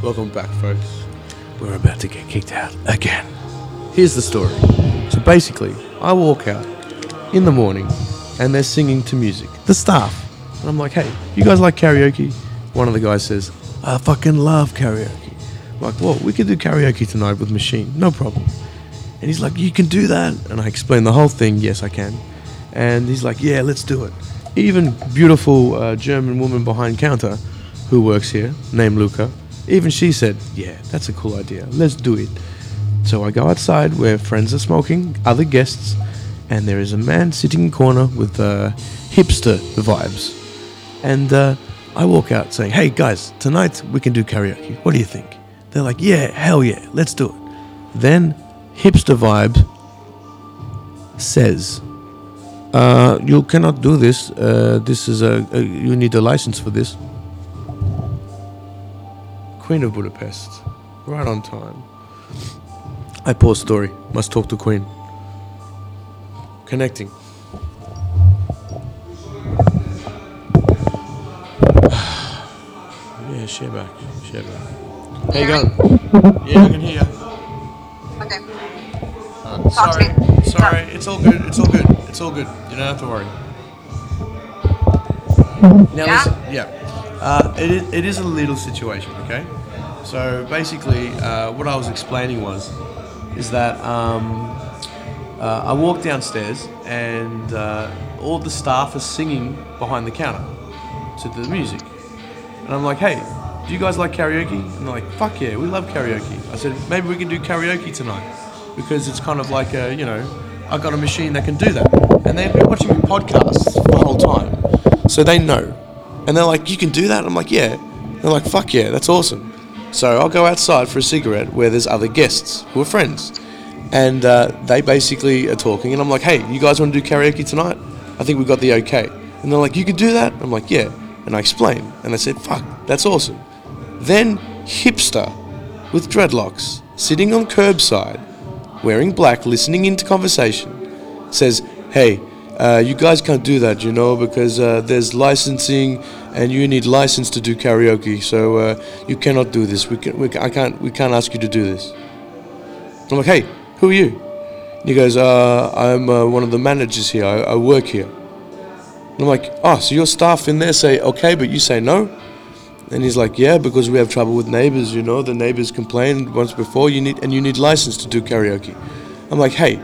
Welcome back, folks. We're about to get kicked out again. Here's the story. So basically, I walk out in the morning and they're singing to music. The staff. And I'm like, hey, you guys like karaoke? One of the guys says, I fucking love karaoke. I'm like, well, we could do karaoke tonight with Machine. No problem. And he's like, you can do that? And I explain the whole thing. Yes, I can. And he's like, yeah, let's do it. Even beautiful uh, German woman behind counter who works here, named Luca, even she said, yeah, that's a cool idea. Let's do it. So I go outside where friends are smoking, other guests, and there is a man sitting in a corner with uh, hipster vibes. And uh, I walk out saying, hey guys, tonight we can do karaoke. What do you think? They're like, yeah, hell yeah, let's do it. Then hipster vibe says, uh, you cannot do this. Uh, this is a, a you need a license for this. Queen of Budapest, right on time. I pause story. Must talk to Queen. Connecting. yeah, share back. Share back. How you going? Yeah, I can hear you. Okay. Uh, sorry, sorry. It's all good. It's all good. It's all good. You don't have to worry. Now, Yeah? listen, yeah. Uh, it, is, it is a little situation, okay? So basically, uh, what I was explaining was, is that um, uh, I walked downstairs and uh, all the staff are singing behind the counter to the music. And I'm like, hey, do you guys like karaoke? And they're like, fuck yeah, we love karaoke. I said, maybe we can do karaoke tonight because it's kind of like a, you know, I've got a machine that can do that. And they've been watching me podcasts the whole time. So they know. And they're like, you can do that? I'm like, yeah. They're like, fuck yeah, that's awesome. So I'll go outside for a cigarette where there's other guests who are friends. And uh, they basically are talking. And I'm like, hey, you guys want to do karaoke tonight? I think we got the okay. And they're like, you can do that? I'm like, yeah. And I explain. And they said, fuck, that's awesome. Then hipster with dreadlocks sitting on curbside, wearing black, listening into conversation, says, "Hey, uh, you guys can't do that, you know, because uh, there's licensing, and you need license to do karaoke, so uh, you cannot do this. We can, we, I can't. we can't ask you to do this." I'm like, "Hey, who are you?" And he goes, uh, "I'm uh, one of the managers here. I, I work here." And I'm like, "Oh, so your staff in there say okay, but you say no?" And he's like, yeah, because we have trouble with neighbors. You know, the neighbors complained once before. You need and you need license to do karaoke. I'm like, hey,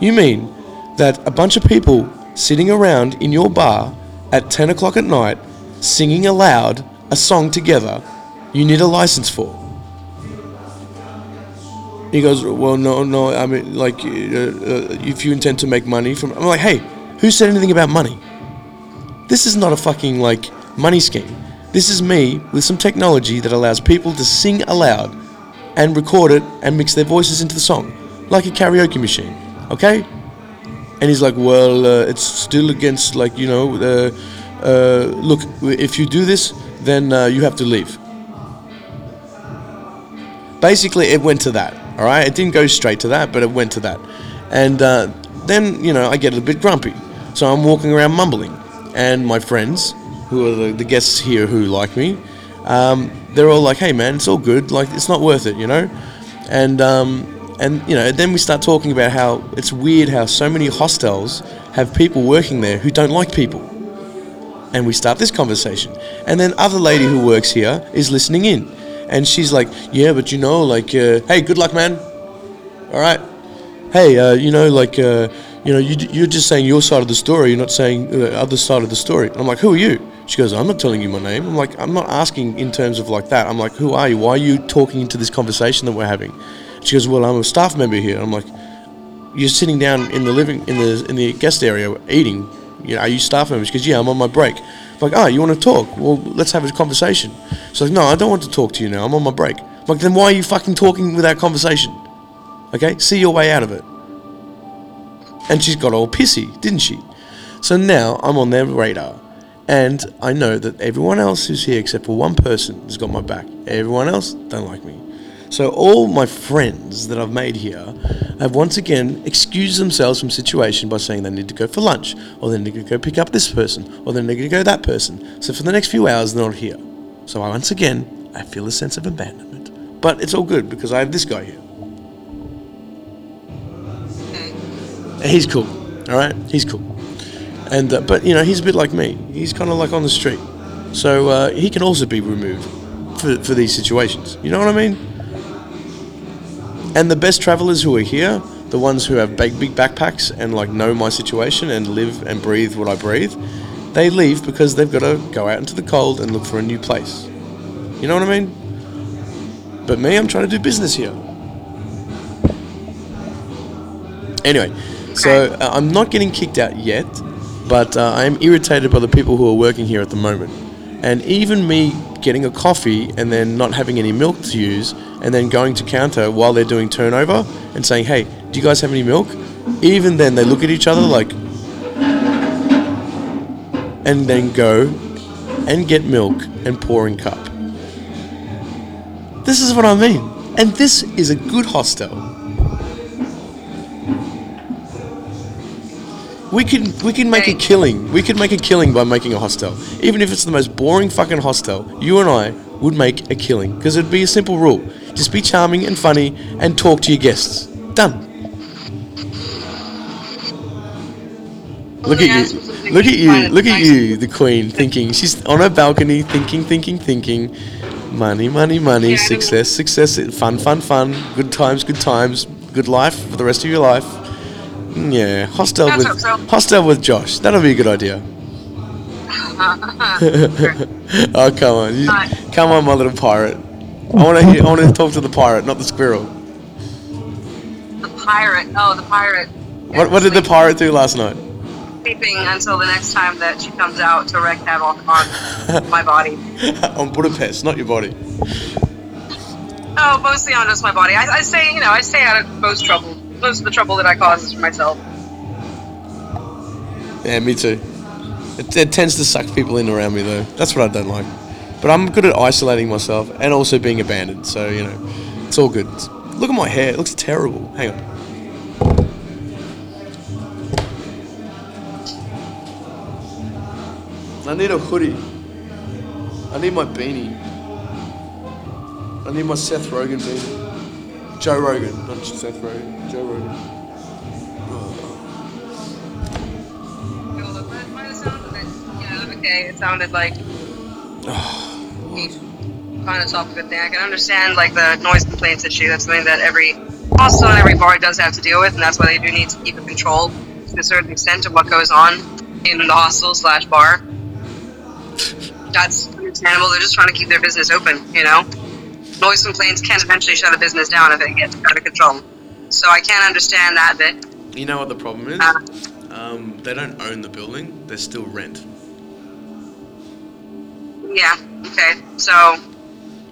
you mean that a bunch of people sitting around in your bar at 10 o'clock at night singing aloud a song together, you need a license for? He goes, well, no, no. I mean, like, uh, uh, if you intend to make money from, I'm like, hey, who said anything about money? This is not a fucking like money scheme. This is me with some technology that allows people to sing aloud and record it and mix their voices into the song, like a karaoke machine. Okay? And he's like, well, uh, it's still against, like, you know, uh, look, if you do this, then uh, you have to leave. Basically, it went to that. All right? It didn't go straight to that, but it went to that. And uh, then, you know, I get a bit grumpy. So I'm walking around mumbling. And my friends, who are the, the guests here who like me, um, they're all like, "Hey, man, it's all good. Like, it's not worth it, you know." And um, and you know, then we start talking about how it's weird how so many hostels have people working there who don't like people. And we start this conversation, and then other lady who works here is listening in, and she's like, "Yeah, but you know, like, uh, hey, good luck, man. All right, hey, uh, you know, like." Uh, you know, you, you're just saying your side of the story. You're not saying the other side of the story. I'm like, who are you? She goes, I'm not telling you my name. I'm like, I'm not asking in terms of like that. I'm like, who are you? Why are you talking into this conversation that we're having? She goes, well, I'm a staff member here. I'm like, you're sitting down in the living in the in the guest area eating. You know, are you staff member? She goes, yeah, I'm on my break. I'm like, oh, you want to talk? Well, let's have a conversation. She's like, no, I don't want to talk to you now. I'm on my break. I'm like, then why are you fucking talking without conversation? Okay, see your way out of it. And she's got all pissy, didn't she? So now I'm on their radar. And I know that everyone else who's here, except for one person, has got my back. Everyone else don't like me. So all my friends that I've made here have once again excused themselves from situation by saying they need to go for lunch, or they need to go pick up this person, or they need to go that person. So for the next few hours, they're not here. So I once again I feel a sense of abandonment. But it's all good because I have this guy here. He's cool. All right, he's cool. And uh, but you know he's a bit like me. He's kind of like on the street, so uh, he can also be removed for for these situations. You know what I mean? And the best travelers who are here, the ones who have big big backpacks and like know my situation and live and breathe what I breathe, they leave because they've got to go out into the cold and look for a new place. You know what I mean? But me, I'm trying to do business here. Anyway, so uh, I'm not getting kicked out yet, but uh, I am irritated by the people who are working here at the moment. And even me getting a coffee and then not having any milk to use, and then going to counter while they're doing turnover and saying, "Hey, do you guys have any milk?" Even then, they look at each other like, and then go and get milk and pour in cup. This is what I mean, and this is a good hostel. We can we can make a killing. We could make a killing by making a hostel. Even if it's the most boring fucking hostel, you and I would make a killing because it'd be a simple rule: just be charming and funny and talk to your guests. Done. Look at you! Look at you! Look at you, the queen, thinking. She's on her balcony, thinking, thinking, thinking. Money, money, money. Yeah, success, success. Fun, fun, fun. Good times, good times. Good life for the rest of your life. Yeah, hostel That's with hostel with Josh. That'll be a good idea. oh come on, you, Right. come on, my little pirate. I want to. I want to talk to the pirate, not the squirrel. The pirate. Oh, the pirate. What, what did the pirate do last night? Sleeping until the next time that she comes out to wreak havoc on my body. on Budapest, not your body. Oh, mostly on just my body. I, I stay, you know, I stay out of most trouble. Of the trouble that I cause for myself. Yeah, me too. It, it tends to suck people in around me though. That's what I don't like. But I'm good at isolating myself and also being abandoned. So you know, it's all good. Look at my hair. It looks terrible. Hang on. I need a hoodie. I need my beanie. I need my Seth Rogen beanie. Joe Rogan, not Seth Rogen. Joe Rogan. Okay. It sounded like kind of top of good thing. I can understand like the noise complaints issue. That's something that every hostel and every bar does have to deal with, and that's why they do need to keep it controlled to a certain extent of what goes on in the hostel slash bar. That's understandable. They're just trying to keep their business open, you know. Noise complaints can eventually shut a business down if it gets out of control. So I can't understand that bit. You know what the problem is? Uh, Um, they don't own the building. They still rent. yeah. Okay. So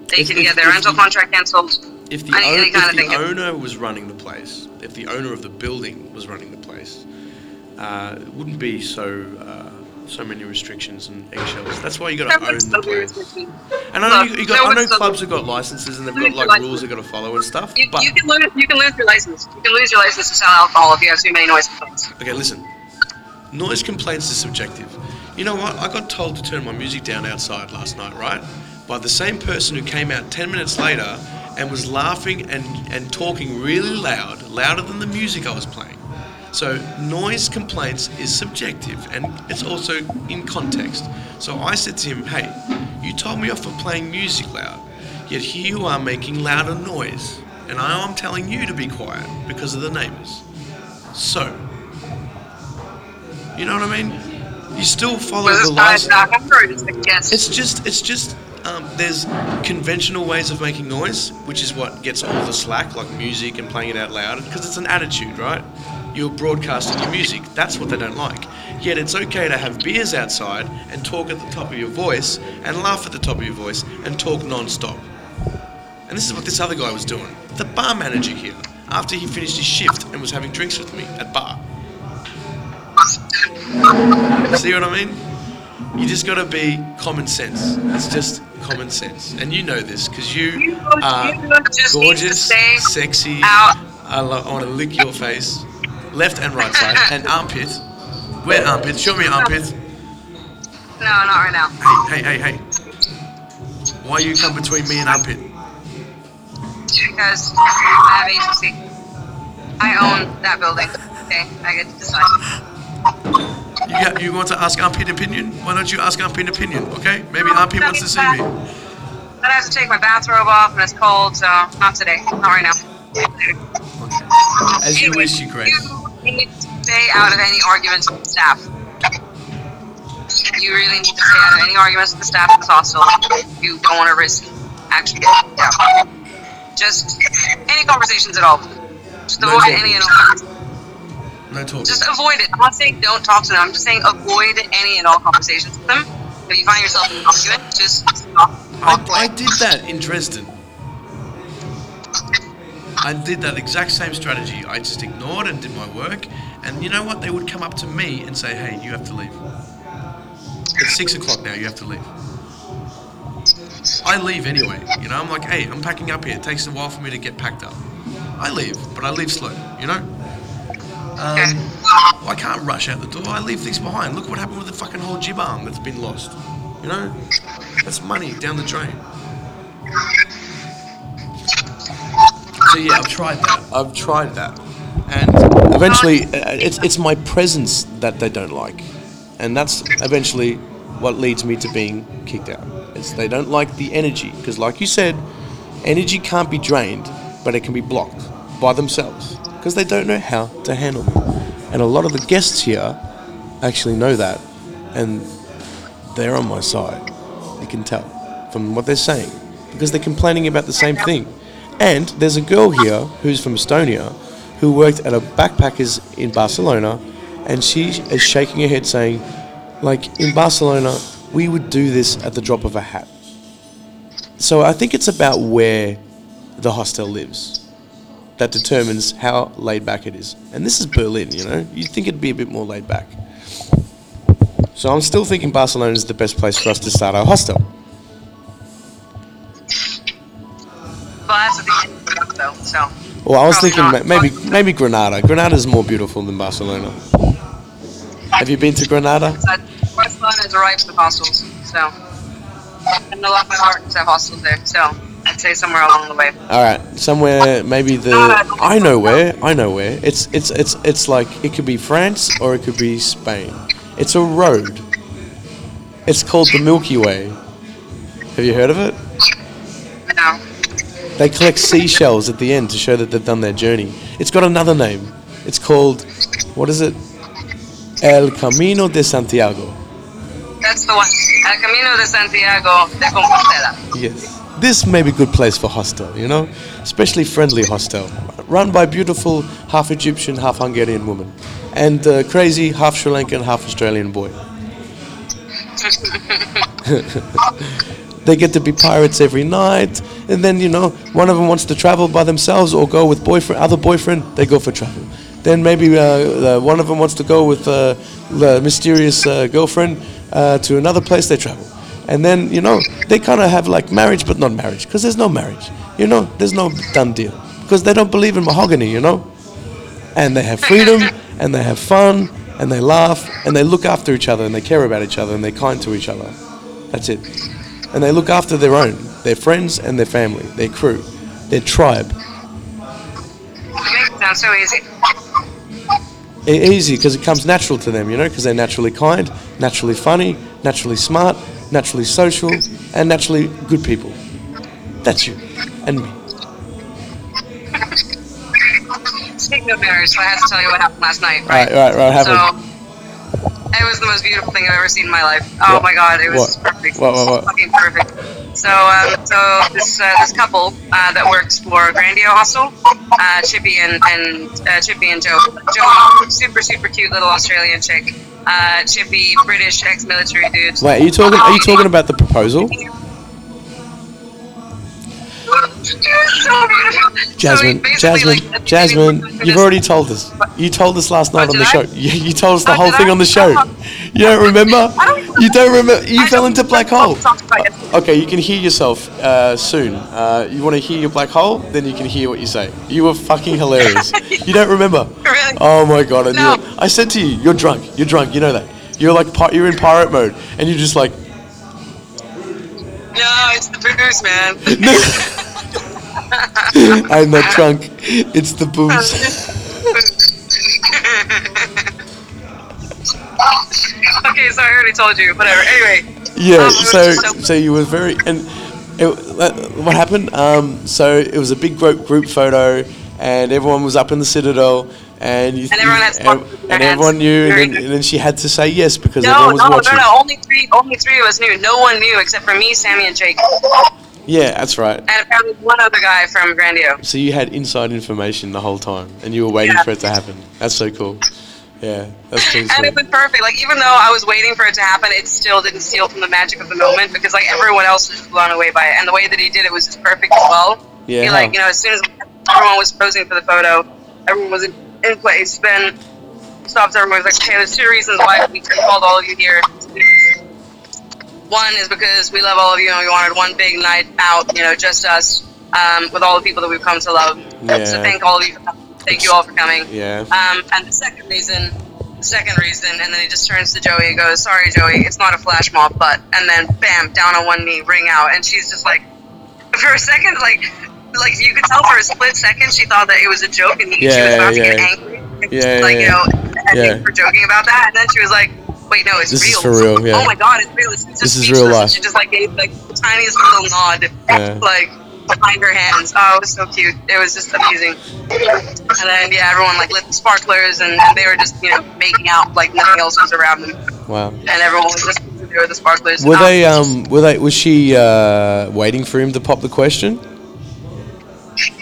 they If- can if- get their rental you- contract cancelled. If the, Any- own- any kind if of the owner was running the place, if the owner of the building was running the place, uh, it wouldn't be so uh, so many restrictions and eggshells. That's why you got to own the place. And I know, you, you got, I know clubs have got licenses and they've got like rules they've got to follow and stuff. You, But you can lose. You can lose your license. You can lose your license to sell alcohol if you have too many noise complaints. okay, listen. Noise complaints is subjective. You know what? I got told to turn my music down outside last night, right? By the same person who came out 10 minutes later and was laughing and, and talking really loud, louder than the music I was playing. So, noise complaints is subjective and it's also in context. So, I said to him, Hey, you told me off for playing music loud, yet here you are making louder noise. And I am telling you to be quiet because of the neighbours. So, you know what I mean? You still follow the this guy license. back after or just a guest? It's just, it's just, um, there's conventional ways of making noise, which is what gets all the slack, like music and playing it out loud, because it's an attitude, right? You're broadcasting your music. That's what they don't like. Yet it's okay to have beers outside and talk at the top of your voice and laugh at the top of your voice and talk non-stop. And this is what this other guy was doing. The bar manager here, after he finished his shift and was having drinks with me at bar. See what I mean? You just got to be common sense. It's just common sense, and you know this because you You are you just need to gorgeous, sexy. out. I, lo- I want to lick your face, left and right side, and armpit. Where armpit? Show me armpit. No, not right now. Hey, hey, hey, hey. Why you come between me and armpit? Because I have agency. I own that building. Okay, I get to decide. You got, you want to ask armpit opinion? Why don't you ask armpit opinion? Okay, maybe armpit wants to see me. I have to take my bathrobe off and it's cold, so not today. Not right now. As you wish, you Grace. You need to stay out of any arguments with the staff. You really need to stay out of any arguments with the staff at this hostel. You don't want to risk actually out. Just any conversations at all. Just No avoid talking. any and all. No talking. Just avoid it. I'm not saying don't talk to them. I'm just saying avoid any and all conversations with them. If you find yourself in an argument, just stop. I, I did that in Dresden. I did that exact same strategy. I just ignored and did my work. And you know what? They would come up to me and say, hey, you have to leave. It's six o'clock now, you have to leave. I leave anyway. You know, I'm like, hey, I'm packing up here. It takes a while for me to get packed up. I leave, but I leave slow, you know? Um, I can't rush out the door. I leave things behind. Look what happened with the fucking whole jib arm that's been lost. You know? That's money down the drain. So yeah, I've tried that. I've tried that, and eventually, uh, it's it's my presence that they don't like, and that's eventually what leads me to being kicked out. It's they don't like the energy because, like you said, energy can't be drained, but it can be blocked by themselves because they don't know how to handle me. And a lot of the guests here actually know that, and they're on my side. You can tell from what they're saying because they're complaining about the same thing. And there's a girl here who's from Estonia who worked at a backpackers in Barcelona and she is shaking her head saying, like, in Barcelona, we would do this at the drop of a hat. So I think it's about where the hostel lives that determines how laid back it is. And this is Berlin, you know? You'd think it'd be a bit more laid back. So I'm still thinking Barcelona is the best place for us to start our hostel. Well, that's the thing, though. So Well, I was Probably thinking not. maybe maybe Granada. Granada's more beautiful than Barcelona. Have you been to Granada? Barcelona is ripe with hostels. So and a lot of my partners have hostels there. So I'd say somewhere along the way. All right, somewhere maybe the I know where I know where. It's it's it's it's like it could be France or it could be Spain. It's a road. It's called the Milky Way. Have you heard of it? They collect seashells at the end to show that they've done their journey. It's got another name. It's called what is it? El Camino de Santiago. That's the one. El Camino de Santiago de Compostela. Yes. This may be a good place for hostel, you know? Especially friendly hostel. Run by beautiful half Egyptian, half Hungarian woman. And uh, crazy half Sri Lankan, half Australian boy. they get to be pirates every night. And then, you know, one of them wants to travel by themselves or go with boyfriend, other boyfriend, they go for travel. Then maybe uh, uh, one of them wants to go with uh, the mysterious uh, girlfriend uh, to another place, they travel. And then, you know, they kind of have like marriage, but not marriage, because there's no marriage. You know, there's no done deal. Because they don't believe in mahogany, you know? And they have freedom, and they have fun, and they laugh, and they look after each other, and they care about each other, and they're kind to each other. That's it. And they look after their own, their friends and their family, their crew, their tribe. Make so easy. Easy because it comes natural to them, you know, because they're naturally kind, naturally funny, naturally smart, naturally social, and naturally good people. That's you and me. Speaking of marriage, so I have to tell you what happened last night, Right, right? right, right. So it was the most beautiful thing I've ever seen in my life. Oh What? my god, it was What? perfect. What, what, what? Fucking perfect. So, um, so this uh, this couple uh, that works for Grandio Hostel, uh, Chippy and and uh, Chippy and Joe. Joe, super super cute little Australian chick. Uh, Chippy, British ex-military dude. Wait, are you talking? Are you talking about the proposal? So beautiful. So Jasmine, Jasmine, like, Jasmine, you've already told us. You told us last night Oh, on the show. You, you told us the Oh, whole thing I? on the show. Oh. You don't remember? Don't- You don't remember? You I fell into black hole. Talk about it. Okay, you can hear yourself uh, soon. Uh, you want to hear your black hole? Then you can hear what you say. You were fucking hilarious. you don't remember? Really? Oh my god! I knew No. it. I said to you, "You're drunk. You're drunk. You know that. You're like you're in pirate mode, and you're just like, No, it's the booze. man. I'm not drunk. It's the booze. okay, so I already told you. Whatever. Anyway. Yeah. Um, So so- you were very and it, what happened? Um, so it was a big group group photo, and everyone was up in the citadel. And, you, And everyone had and, sparklers in their and everyone knew, and then, and then she had to say yes because No, everyone was no, no, watching. no. Only three, only three of us knew. No one knew except for me, Sammy, and Jake, Yeah, that's right. and apparently one other guy from Grandio. So you had inside information the whole time, and you were waiting Yeah. for it to happen. That's so cool. Yeah, that's pretty And it was perfect. Like even though I was waiting for it to happen, it still didn't steal from the magic of the moment because like everyone else was blown away by it, and the way that he did it was just perfect as well. Yeah. He, like you know, as soon as everyone was posing for the photo, everyone was in, in place. Then stops everyone was like, okay, there's two reasons why we called all of you here. One is because we love all of you and we wanted one big night out, you know, just us, um, with all the people that we've come to love. Yeah. So thank all of you. Thank you all for coming. Yeah. Um, and the second reason, the second reason, and then he just turns to Joey and goes, "Sorry, Joey, it's not a flash mob, but." And then, bam, down on one knee, ring out, and she's just like, for a second, like, like you could tell for a split second, she thought that it was a joke, and she was Yeah, about to get angry, and Yeah, like yeah, you know, I yeah. think for joking about that, and then she was like. Wait, no, it's This is real. for real, yeah. Oh my god, it's real. It's just This is real life. She just like gave like the tiniest little nod, Yeah. like behind her hands. Oh, it was so cute. It was just amazing. And then yeah, everyone like lit sparklers, and, and they were just you know making out like nothing else was around them, Wow. and everyone was just there with the sparklers. Were Um, they? Um. Were they? Was she uh, waiting for him to pop the question?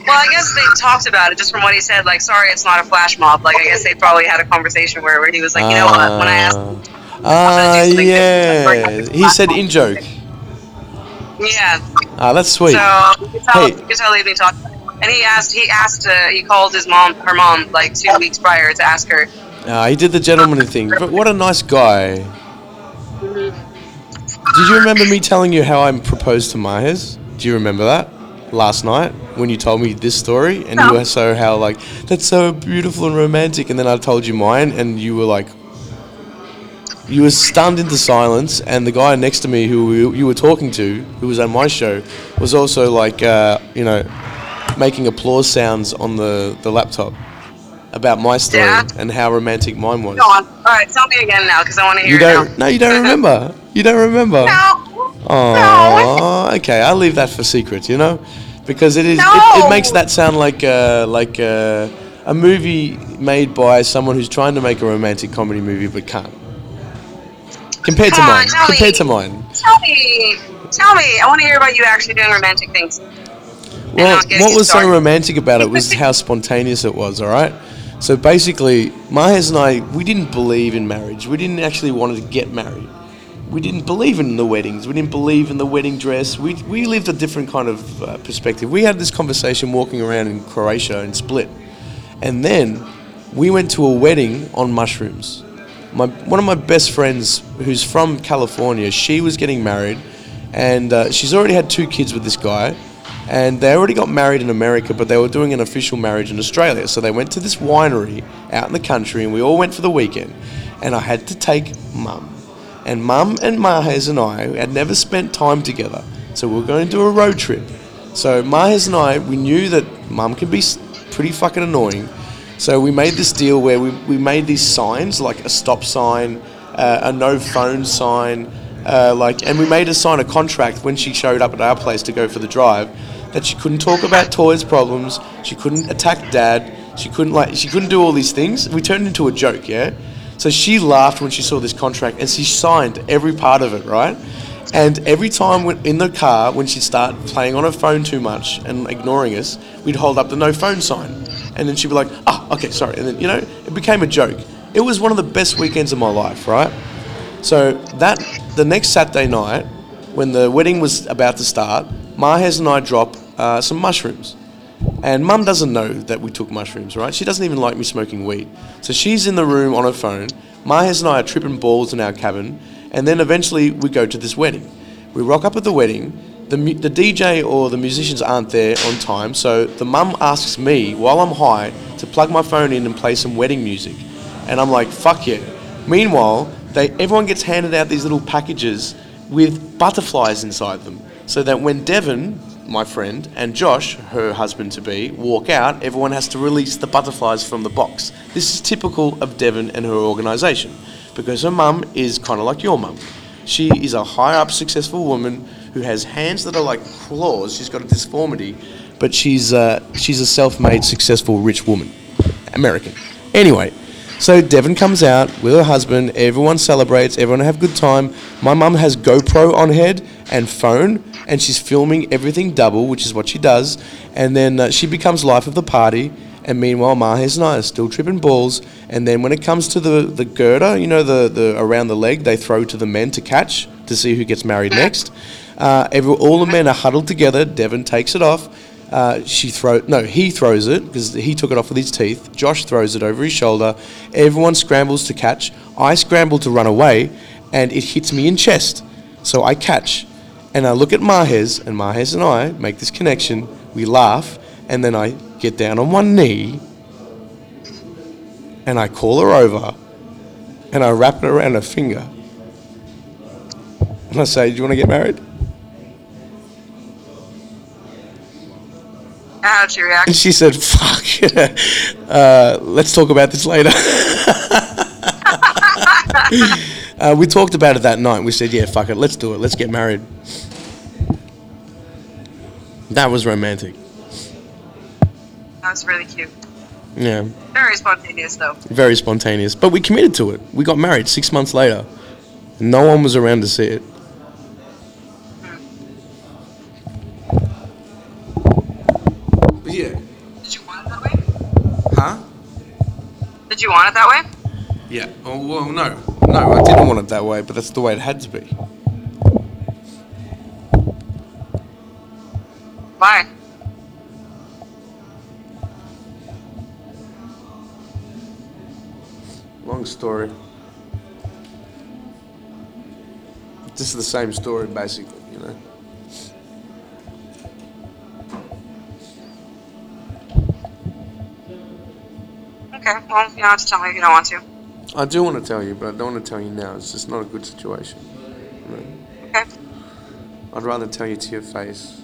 Well, I guess they talked about it just from what he said. Like, sorry, it's not a flash mob. Like, I guess they probably had a conversation where, where he was like, you know what? When I asked, Ah, do something yeah. He said in joke. yeah. Ah, that's sweet. So you could tell, Hey. you tell they've been talking. And he asked, he asked, uh, he called his mom, her mom, like two weeks prior to ask her. Ah, he did the gentleman thing. But what a nice guy. Did you remember me telling you how I proposed to Mahez? Do you remember that? Last night when you told me this story and you were so how like that's so beautiful and romantic and then I told you mine and you were like you were stunned into silence and the guy next to me who you- you were talking to who was on my show was also like uh, you know making applause sounds on the, the laptop about my story Yeah. and how romantic mine was. Go on. All right, tell me again now, because I want to hear You don't? now. No, you don't remember. You don't remember. No. Oh, okay. I'll leave that for secret. You know, because it is. It, No. it makes that sound like uh, like uh, a movie made by someone who's trying to make a romantic comedy movie but can't. Compared to Come on, mine. tell Compared me. to mine. Tell me. Tell me. I want to hear about you actually doing romantic things. Well, what was so romantic about it was how spontaneous it was, all right? So basically, Mahez and I, we didn't believe in marriage. We didn't actually want to get married. We didn't believe in the weddings. We didn't believe in the wedding dress. We, we lived a different kind of uh, perspective. We had this conversation walking around in Croatia and Split. And then we went to a wedding on mushrooms. My, one of my best friends, who's from California, she was getting married, and uh, she's already had two kids with this guy, and they already got married in America, but they were doing an official marriage in Australia. So they went to this winery out in the country, and we all went for the weekend. And I had to take mum, and mum and Mahes and I had never spent time together, so we were going to do a road trip. So Mahes and I, we knew that mum could be pretty fucking annoying. So we made this deal where we, we made these signs, like a stop sign, uh, a no phone sign, uh, like, and we made her sign a contract when she showed up at our place to go for the drive, that she couldn't talk about toys problems, she couldn't attack dad, she couldn't like, she couldn't do all these things. We turned into a joke, yeah. So she laughed when she saw this contract, and she signed every part of it, right? And every time in the car, when she'd start playing on her phone too much and ignoring us, we'd hold up the no phone sign. And then she'd be like, oh, okay, sorry. And then, you know, it became a joke. It was one of the best weekends of my life, right? So that, the next Saturday night, when the wedding was about to start, Mahez and I drop uh, some mushrooms. And mum doesn't know that we took mushrooms, right? She doesn't even like me smoking weed. So she's in the room on her phone. Mahez and I are tripping balls in our cabin. And then eventually we go to this wedding. We rock up at the wedding. The, the DJ or the musicians aren't there on time. So the mum asks me, while I'm high, to plug my phone in and play some wedding music. And I'm like, fuck yeah. Meanwhile, they, everyone gets handed out these little packages with butterflies inside them. so that when Devon, my friend, and Josh, her husband to be, walk out, everyone has to release the butterflies from the box. This is typical of Devon and her organisation because her mum is kind of like your mum. She is a high up, successful woman who has hands that are like claws. She's got a disformity, but she's uh, she's a self-made, successful, rich woman, American. Anyway, so Devon comes out with her husband. Everyone celebrates. Everyone have a good time. My mum has GoPro on head and phone, and she's filming everything double, which is what she does. And then uh, she becomes life of the party. And meanwhile, Mahes and I are still tripping balls. And then when it comes to the, the girder, you know, the, the around the leg, they throw to the men to catch to see who gets married next. Uh, every, all the men are huddled together. Devon takes it off. Uh, she throw no, he throws it because he took it off with his teeth. Josh throws it over his shoulder. Everyone scrambles to catch. I scramble to run away, and it hits me in chest. So I catch, and I look at Mahes, and Mahes and I make this connection. We laugh, and then I get down on one knee, and I call her over, and I wrap it around her finger, and I say, "Do you want to get married?" How'd she react? And she said, "Fuck, uh, let's talk about this later." uh, we talked about it that night. We said, "Yeah, fuck it, let's do it. Let's get married." That was romantic. That was really cute. Yeah, Very spontaneous, though. very spontaneous. But we committed to it. We got married six months later. No one was around to see it. Want it that way? Yeah. Oh well, no, no, I didn't want it that way, but that's the way it had to be. Why? Long story. This is the same story, basically, you know. Okay, well, you don't have to tell me if you don't want to. I do want to tell you, but I don't want to tell you now. It's just not a good situation. know. Okay. I'd rather tell you to your face,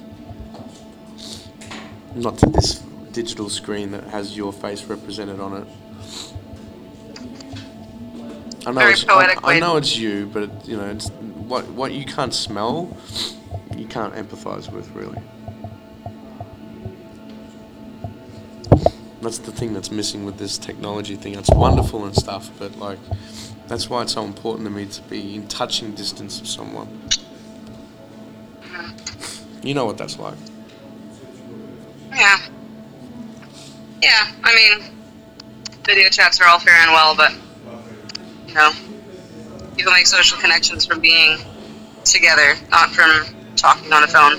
not to this digital screen that has your face represented on it. I know, Very it's, I, I know it's you, but it, you know, it's what what you can't smell, you can't empathize with, really. That's the thing that's missing with this technology thing. It's wonderful and stuff, but like, that's why it's so important to me to be in touching distance of someone. You know what that's like. Yeah. Yeah, I mean, video chats are all fair and well, but, you know, people make social connections from being together, not from talking on a phone.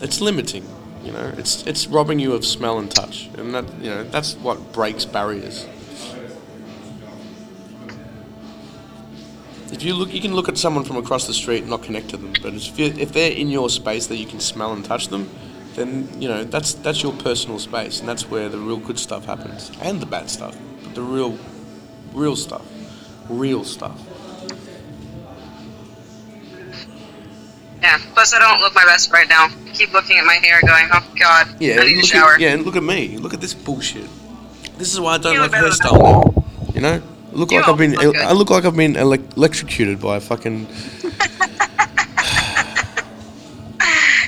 It's limiting, you know. It's it's robbing you of smell and touch, and that you know that's what breaks barriers. If you look, you can look at someone from across the street and not connect to them. But if, if they're in your space that you can smell and touch them, then you know that's that's your personal space, and that's where the real good stuff happens, and the bad stuff, but the real, real stuff, real stuff. Yeah, plus I don't look my best right now. I keep looking at my hair going, oh god, Yeah, I need a shower. At, yeah, and look at me. Look at this bullshit. This is why I don't You like look better than hairstyle now. You know, I look You like I've been. look. I look like I've been elec- electrocuted by a fucking.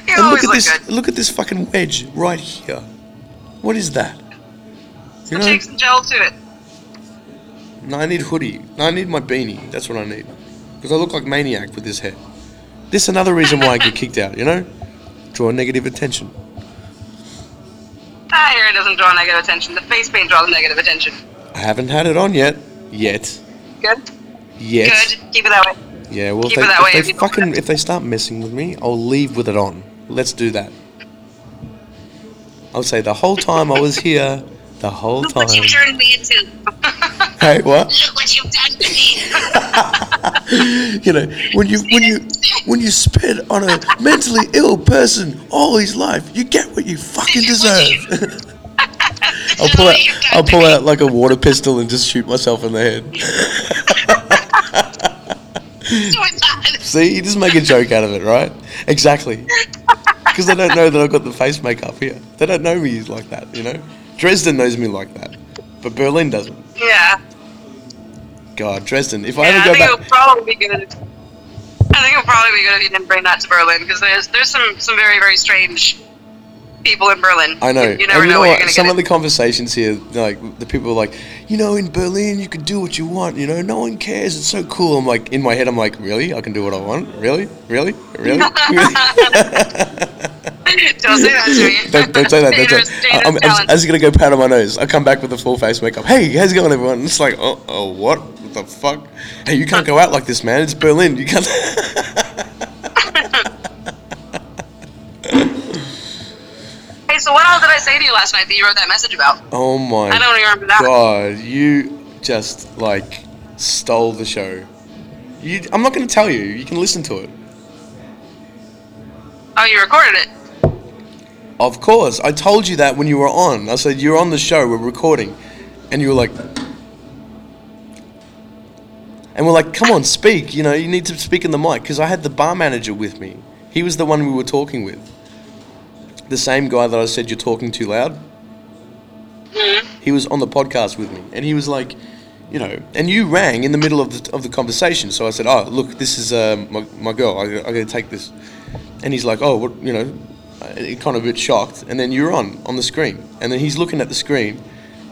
And look at look this. good. Look at this fucking wedge right here. What is that? You know, takes some gel to it. no, I need hoodie. No, I need my beanie. That's what I need. Because I look like maniac with this hair. This is another reason why I get kicked out. You know, draw negative attention. Ah, hair doesn't draw negative attention. The face paint draws negative attention. I haven't had it on yet. Yet. Good? Yet. Good. Keep it that way. Yeah, well, if they, it that way if if they you fucking if they start messing with me, I'll leave with it on. Let's do that. I'll say the whole time I was here, the whole Look what time. you've turned me into. Hey, what? Look what you've done to me. You know, when you when you when you spit on a mentally ill person all his life, you get what you fucking deserve. I'll pull out I'll pull out like a water pistol and just shoot myself in the head. See, you just make a joke out of it, right? Exactly. Because they don't know that I've got the face makeup here. They don't know me like that, you know? Dresden knows me like that, but Berlin doesn't. Yeah. God, Dresden, if I Yeah, ever I go think it would back. probably be good. I think it would probably be good if you didn't bring that to Berlin because there's there's some some very very strange people in Berlin. I know. You, you never you know, know what you're Some of the conversations here, like the people are like, you know, in Berlin you can do what you want. You know, no one cares. It's so cool. I'm like, in my head, I'm like, really? I can do what I want? Really? Really? Really? don't say that to me. don't, don't say that. Don't dangerous, say I'm, I'm, talent. I'm just gonna go pat on my nose. I come back with a full face makeup. Hey, how's it going, everyone? It's like, oh, oh, what? What the fuck? Hey, you can't go out like this, man. It's Berlin. You can't. hey, so what else did I say to you last night that you wrote that message about? oh my I don't remember that. god, you just like stole the show. You, I'm not gonna tell you. You can listen to it. Oh, you recorded it. Of course, I told you that when you were on. I said you're on the show. We're recording, and you were like, and we're like, come on, speak. You know, you need to speak in the mic because I had the bar manager with me. He was the one we were talking with. The same guy that I said you're talking too loud. He was on the podcast with me, and he was like, you know, and you rang in the middle of the of the conversation. So I said, oh, look, this is uh, my my girl. I, I got to take this. And he's like, oh, what, you know, kind of a bit shocked. And then you're on on the screen, and then he's looking at the screen,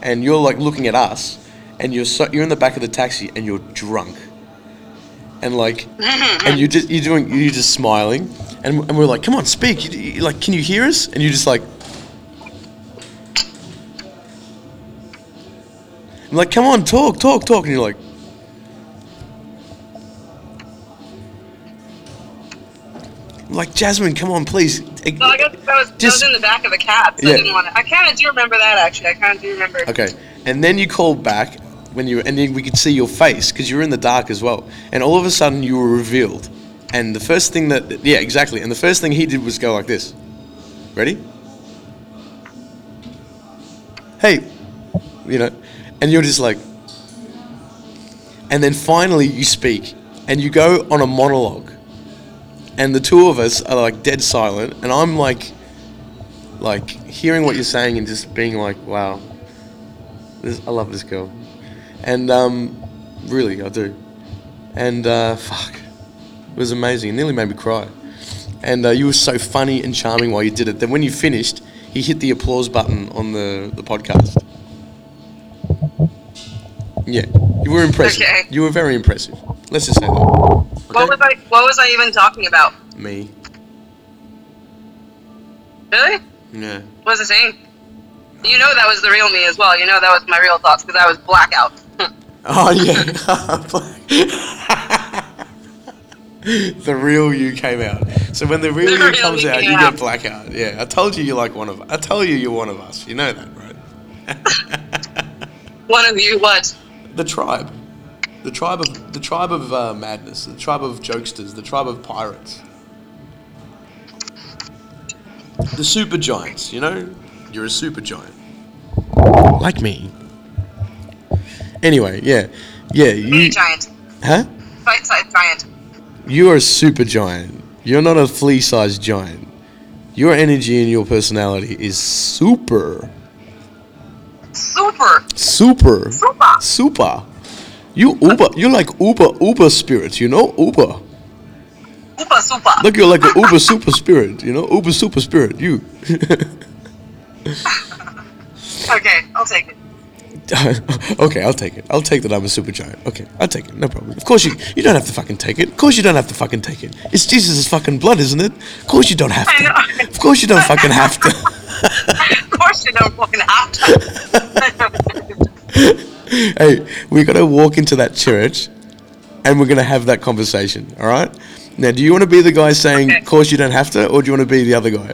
and you're like looking at us, and you're so, you're in the back of the taxi, and you're drunk, and like, and you just you're doing you're just smiling, and, and we're like, come on, speak. You, you- like, can you hear us? And you're just like. I'm like, come on, talk, talk, talk. And you're like, like, Jasmine, come on, please. So I guess I was, was in the back of the cab, so Yeah. I didn't want to. I kind of do remember that actually. I kind of do remember. Okay, and then you called back when you, and then we could see your face because you were in the dark as well. And all of a sudden, you were revealed. And the first thing that, yeah, exactly. And the first thing he did was go like this. Ready? Hey, you know, and you're just like, and then finally you speak, and you go on a monologue, and the two of us are like dead silent, and I'm like, like hearing what you're saying and just being like, wow, this, I love this girl, and um, really I do, and uh, fuck, it was amazing. It nearly made me cry, and uh, you were so funny and charming while you did it. Then when you finished, he hit the applause button on the the podcast. Yeah, you were impressive. Okay. You were very impressive. Let's just say that. What was I? What was I even talking about? Me. Really? Yeah. What was I saying? You know that was the real me as well. You know that was my real thoughts because I was blackout. Oh yeah. the real you came out. So when the real The you real comes me out, you out. get blackout. Yeah. I told you you're like one of. I told you you're one of us. You know that, right? One of you, what? the tribe. The tribe of the tribe of uh, madness. The tribe of jokesters. The tribe of pirates. The super giants. You know, you're a super giant. Like me. Anyway, yeah, yeah. You, a giant. huh? Fight size giant. You are a super giant. You're not a flea-sized giant. Your energy and your personality is super, Super. super, Super. super. You uber. You're like uber, uber spirit. You know, uber. Uber super. Look, you're like a uber super spirit. You know, uber super spirit. You. Okay, I'll take it. okay, I'll take it. I'll take that I'm a super giant. Okay, I'll take it. No problem. Of course you you don't have to fucking take it. Of course you don't have to fucking take it. It's Jesus' fucking blood, isn't it? Of course you don't have to. Of course you don't fucking have to. Of course you don't fucking have to. hey, we're gonna walk into that church and we're going to have that conversation, all right? Now, do you want to be the guy saying, Okay. of course you don't have to, or do you want to be the other guy?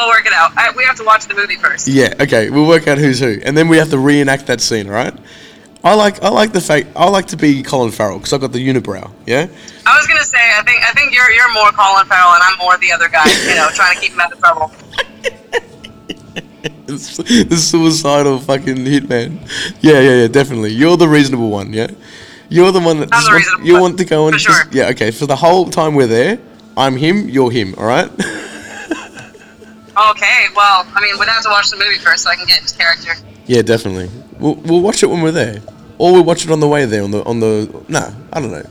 We'll work it out. I, we have to watch the movie first. Yeah, okay, we'll work out who's who. And then we have to reenact that scene, Right. I like I like the fact I like to be Colin Farrell because I've got the unibrow. Yeah, I was gonna say, I think I think you're you're more Colin Farrell and I'm more the other guy. You know, trying to keep him out of trouble. The suicidal fucking hitman. Yeah, yeah, yeah, definitely. You're the reasonable one. Yeah, You're the one that just reasonable, you want to go and for just, sure. yeah. Okay, for the whole time we're there, I'm him. You're him. All right. Okay, well, I mean, we'd have to watch the movie first so I can get his character. yeah, definitely. We'll, we'll watch it when we're there, or we'll watch it on the way there. On the on the no, I don't know.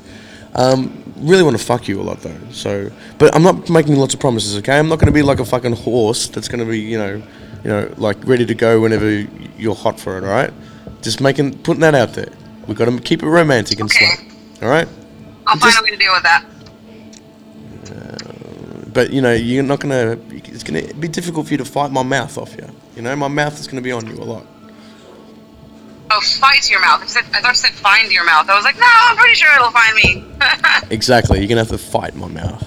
Um, really want to fuck you a lot though. So, but I'm not making lots of promises. Okay, I'm not going to be like a fucking horse that's going to be you know, you know, like ready to go whenever you're hot for it. All right. Just making putting that out there. We've got to keep it romantic and Okay. slow. All right. I'll Just- find a way to deal with that. But you know, you're not gonna. It's gonna be difficult for you to fight my mouth off you. You know, my mouth is gonna be on you a lot. Oh, fight your mouth. I, said, I thought you said find your mouth. I was like, no, I'm pretty sure it'll find me. Exactly. You're gonna have to fight my mouth.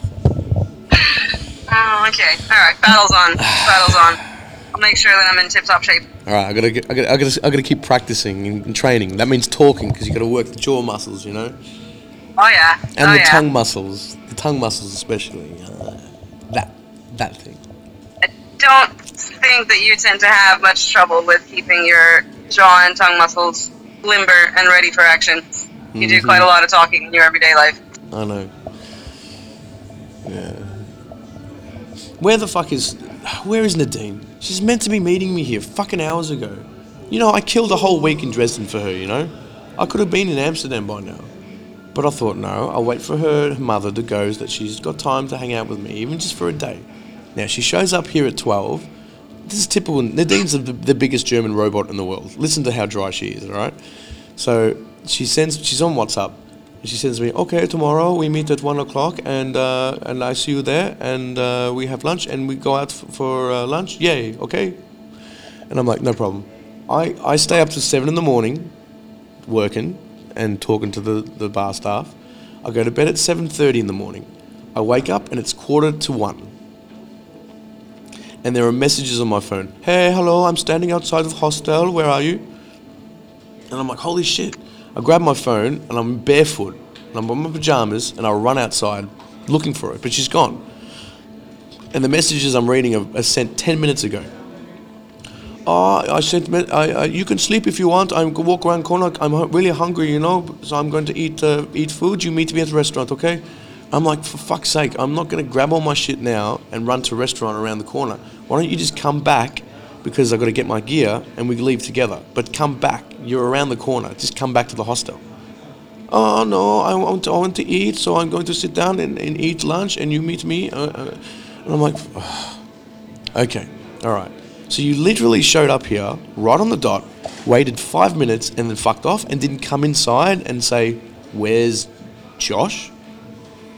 oh, okay. All right, battle's on. Battle's on. I'll make sure that I'm in tip-top shape. All right. I gotta. get- I gotta. I gotta. I gotta keep practicing and, and training. That means talking because you gotta work the jaw muscles. You know, Oh yeah. and oh the yeah. tongue muscles. The tongue muscles especially. That. That thing. I don't think that you tend to have much trouble with keeping your jaw and tongue muscles limber and ready for action. You do Mhm. quite a lot of talking in your everyday life. I know. Yeah. Where the fuck is. Where is Nadine? She's meant to be meeting me here fucking hours ago. You know, I killed a whole week in Dresden for her, you know? I could have been in Amsterdam by now. But I thought, no, I'll wait for her mother to go so that she's got time to hang out with me, even just for a day. Now, she shows up here at 12. This is typical. Nadine's the, the biggest German robot in the world. Listen to how dry she is, alright? So she sends, she's on WhatsApp. She sends me, okay, tomorrow we meet at one o'clock, and uh, and I see you there, and uh, we have lunch, and we go out for uh, lunch. Yay, okay. And I'm like, no problem. I, I stay up to seven in the morning, working and talking to the, the bar staff. I go to bed at seven thirty in the morning. I wake up and it's quarter to one. And there are messages on my phone. Hey, hello, I'm standing outside of the hostel. Where are you? And I'm like, holy shit. I grab my phone and I'm barefoot and I'm in my pajamas and I run outside looking for her, but she's gone. And the messages I'm reading are, are sent 10 minutes ago. Oh, I said, I, I, you can sleep if you want. I'm walk around corner. I'm really hungry, you know, so I'm going to eat, uh, eat food. You meet me at the restaurant, okay? I'm like, for fuck's sake, I'm not going to grab all my shit now and run to a restaurant around the corner. Why don't you just come back because I've got to get my gear and we leave together. But come back. You're around the corner. Just come back to the hostel. Oh no, I want to, I want to eat, so I'm going to sit down and, and eat lunch, and you meet me. Uh, uh, and I'm like, okay, all right. So you literally showed up here right on the dot, waited five minutes, and then fucked off, and didn't come inside and say, "Where's Josh?"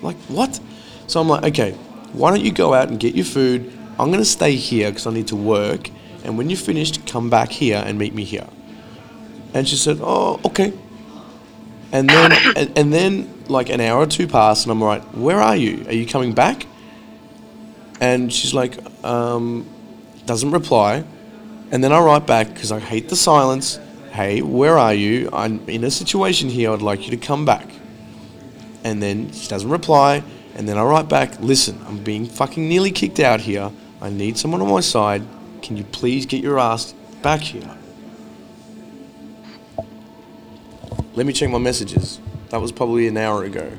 Like what? So I'm like, okay, why don't you go out and get your food? I'm gonna stay here because I need to work, and when you're finished, come back here and meet me here. And she said, oh, okay. And then, and, and then, like an hour or two passed, and I'm like, where are you? Are you coming back? And she's like, um, doesn't reply. And then I write back because I hate the silence. Hey, where are you? I'm in a situation here. I'd like you to come back. And then she doesn't reply. And then I write back, listen, I'm being fucking nearly kicked out here. I need someone on my side. Can you please get your ass back here? Let me check my messages. That was probably an hour ago.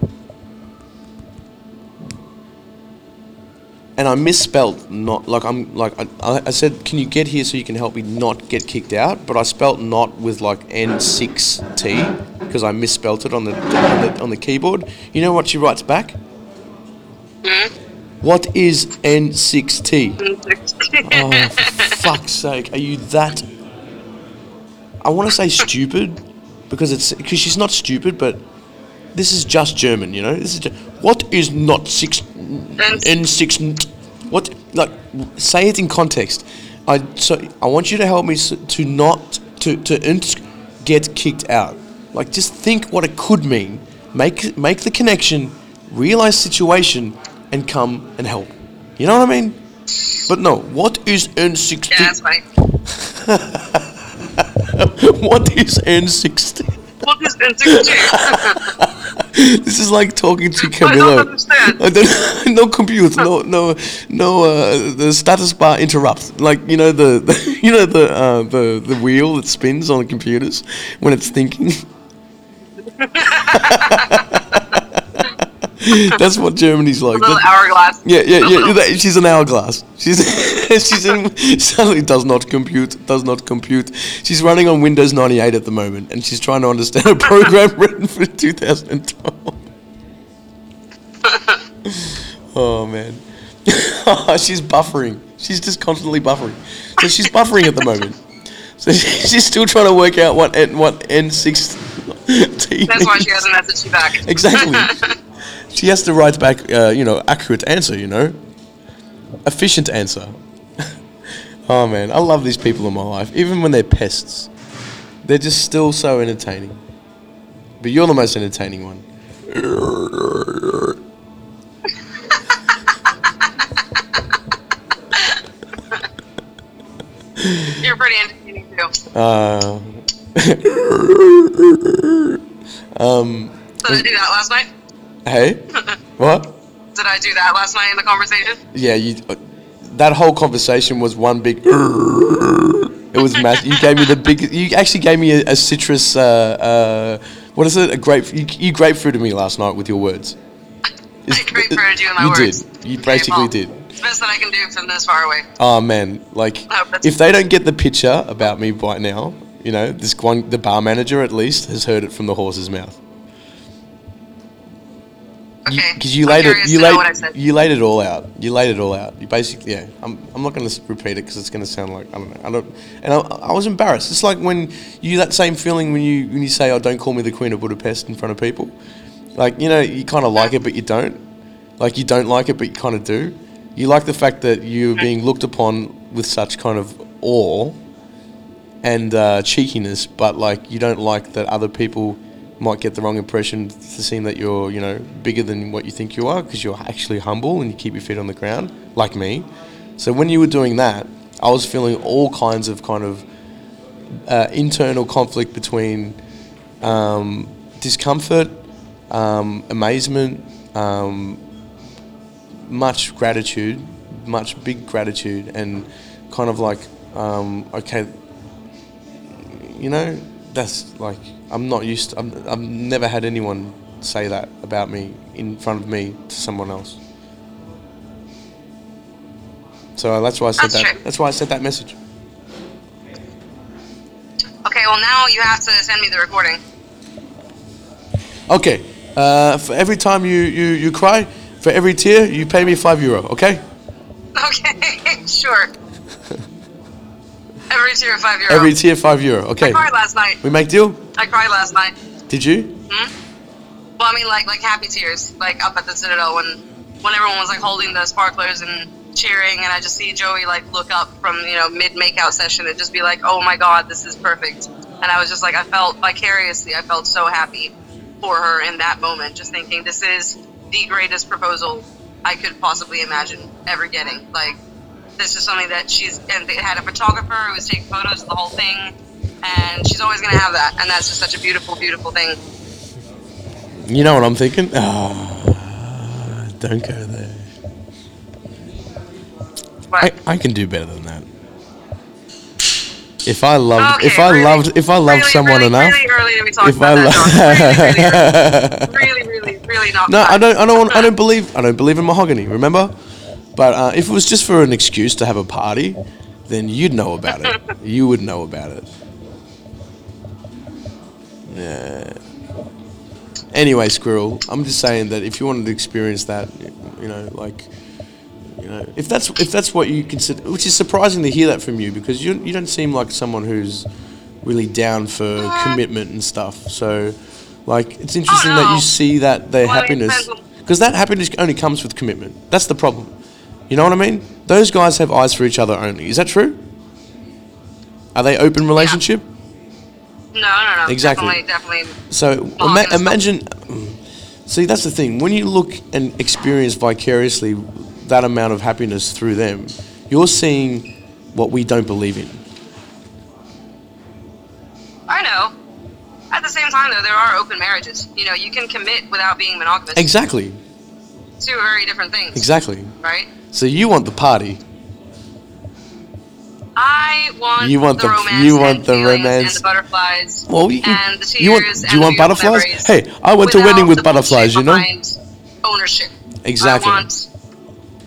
And I misspelt not like I'm like I, I said, can you get here so you can help me not get kicked out? But I spelt not with like N6T because I misspelt it on the, on the on the keyboard. You know what she writes back? What is N6T? Oh, for fuck's sake! Are you that? I want to say stupid because it's because she's not stupid, but this is just German, you know. This is ju- what is not six N six. What like say it in context. I so I want you to help me to not to to get kicked out. Like just think what it could mean. Make make the connection, realize situation, and come and help. You know what I mean? But no, what is N16? Yeah, that's funny. what is N16? What is N62? This is like talking to Camilo. I don't understand. I don't, no compute, no, no, no. Uh, the status bar interrupts. Like you know the, the you know the uh, the the wheel that spins on computers when it's thinking. That's what Germany's like. little hourglass. yeah, yeah, yeah. She's an hourglass. She's she's in suddenly does not compute. Does not compute. She's running on Windows 98 at the moment, and she's trying to understand a program written for 2012. oh man, she's buffering. She's just constantly buffering. So she's buffering at the moment. So she's still trying to work out what N what N6. That's why she hasn't messaged you back. Exactly. she has to write back, uh, you know, accurate answer. You know, efficient answer. Oh man, I love these people in my life, even when they're pests. They're just still so entertaining. But you're the most entertaining one. You're pretty entertaining too. Uh, um, Did I do that last night? hey, what? Did I do that last night in the conversation? Yeah, you. That whole conversation was one big. It was massive. You gave me the big. You actually gave me a, a citrus. Uh, uh, what is it? A grape. You, you grapefruited me last night with your words. I grapefruited you in my you words. did. You basically did. It's the best that I can do from this far away. Oh man, like Oh, if they don't get the picture about me right now, you know, this one, the bar manager at least has heard it from the horse's mouth. Because you, I'm laid it, you laid, what I said. you laid it all out. You laid it all out. You basically, yeah. I'm, I'm not going to repeat it because it's going to sound like I don't know. I don't, and I, I was embarrassed. It's like when you that same feeling when you when you say, "Oh, don't call me the Queen of Budapest" in front of people. Like you know, you kind of like it, but you don't. Like you don't like it, but you kind of do. You like the fact that you're being looked upon with such kind of awe and uh, cheekiness, but like you don't like that other people might get the wrong impression to seem that you're you know bigger than what you think you are because you're actually humble and you keep your feet on the ground like me. So when you were doing that, I was feeling all kinds of kind of uh, internal conflict between um, discomfort, um, amazement, um, much gratitude, much big gratitude, and kind of like, um, okay, you know, that's like, I'm not used to, I'm, I've never had anyone say that about me in front of me to someone else. So that's why I said That's that. true. That's why I said that message. Okay, well now you have to send me the recording. Okay. Uh, for every time you, you, you cry, for every tear, you pay me five euro. Okay. Okay, sure. Every tear five euro. Every tear, five euro. Okay. I cried last night. We make deal. I cried last night. Did you? Hmm. Well, I mean, like like happy tears, like up at the Citadel when when everyone was like holding the sparklers and cheering, and I just see Joey like look up from you know mid makeout session and just be like, oh my god, this is perfect. And I was just like, I felt vicariously, I felt so happy for her in that moment, just thinking this is the greatest proposal I could possibly imagine ever getting. Like this is something that she's and they had a photographer who was taking photos of the whole thing, and she's always gonna have that, and that's just such a beautiful, beautiful thing. You know what I'm thinking? Ah, don't go there. I, I can do better than that. If I loved, Okay, if I really- loved, if I loved really, someone really, enough, Really early to be talking if I about that. love, John. Really, really, really, really, really not. no, I don't, I don't, want, I don't believe, I don't believe in mahogany. Remember? But uh, if it was just for an excuse to have a party, then you'd know about it. you would know about it. Yeah. Anyway, squirrel. I'm just saying that if you wanted to experience that, you know, like, you know, if that's if that's what you consider, which is surprising to hear that from you because you you don't seem like someone who's really down for commitment and stuff. So, like, it's interesting that Uh. you see that their Well, happiness, because that happiness only comes with commitment. That's the problem. You know what I mean? Those guys have eyes for each other only. Is that true? Are they open relationship? No, no, no. Exactly. Definitely, definitely. So ima- imagine. Mm, see, that's the thing. When you look and experience vicariously that amount of happiness through them, you're seeing what we don't believe in. I know. At the same time, though, there are open marriages. You know, you can commit without being monogamous. Exactly. Two very different things. Exactly. Right? So you want the party. I want You want the, the- romance you want and the romance. and the butterflies. Well, you and the you want- do you want butterflies? Hey, I went to a wedding with butterflies, you know? Ownership. Exactly. I want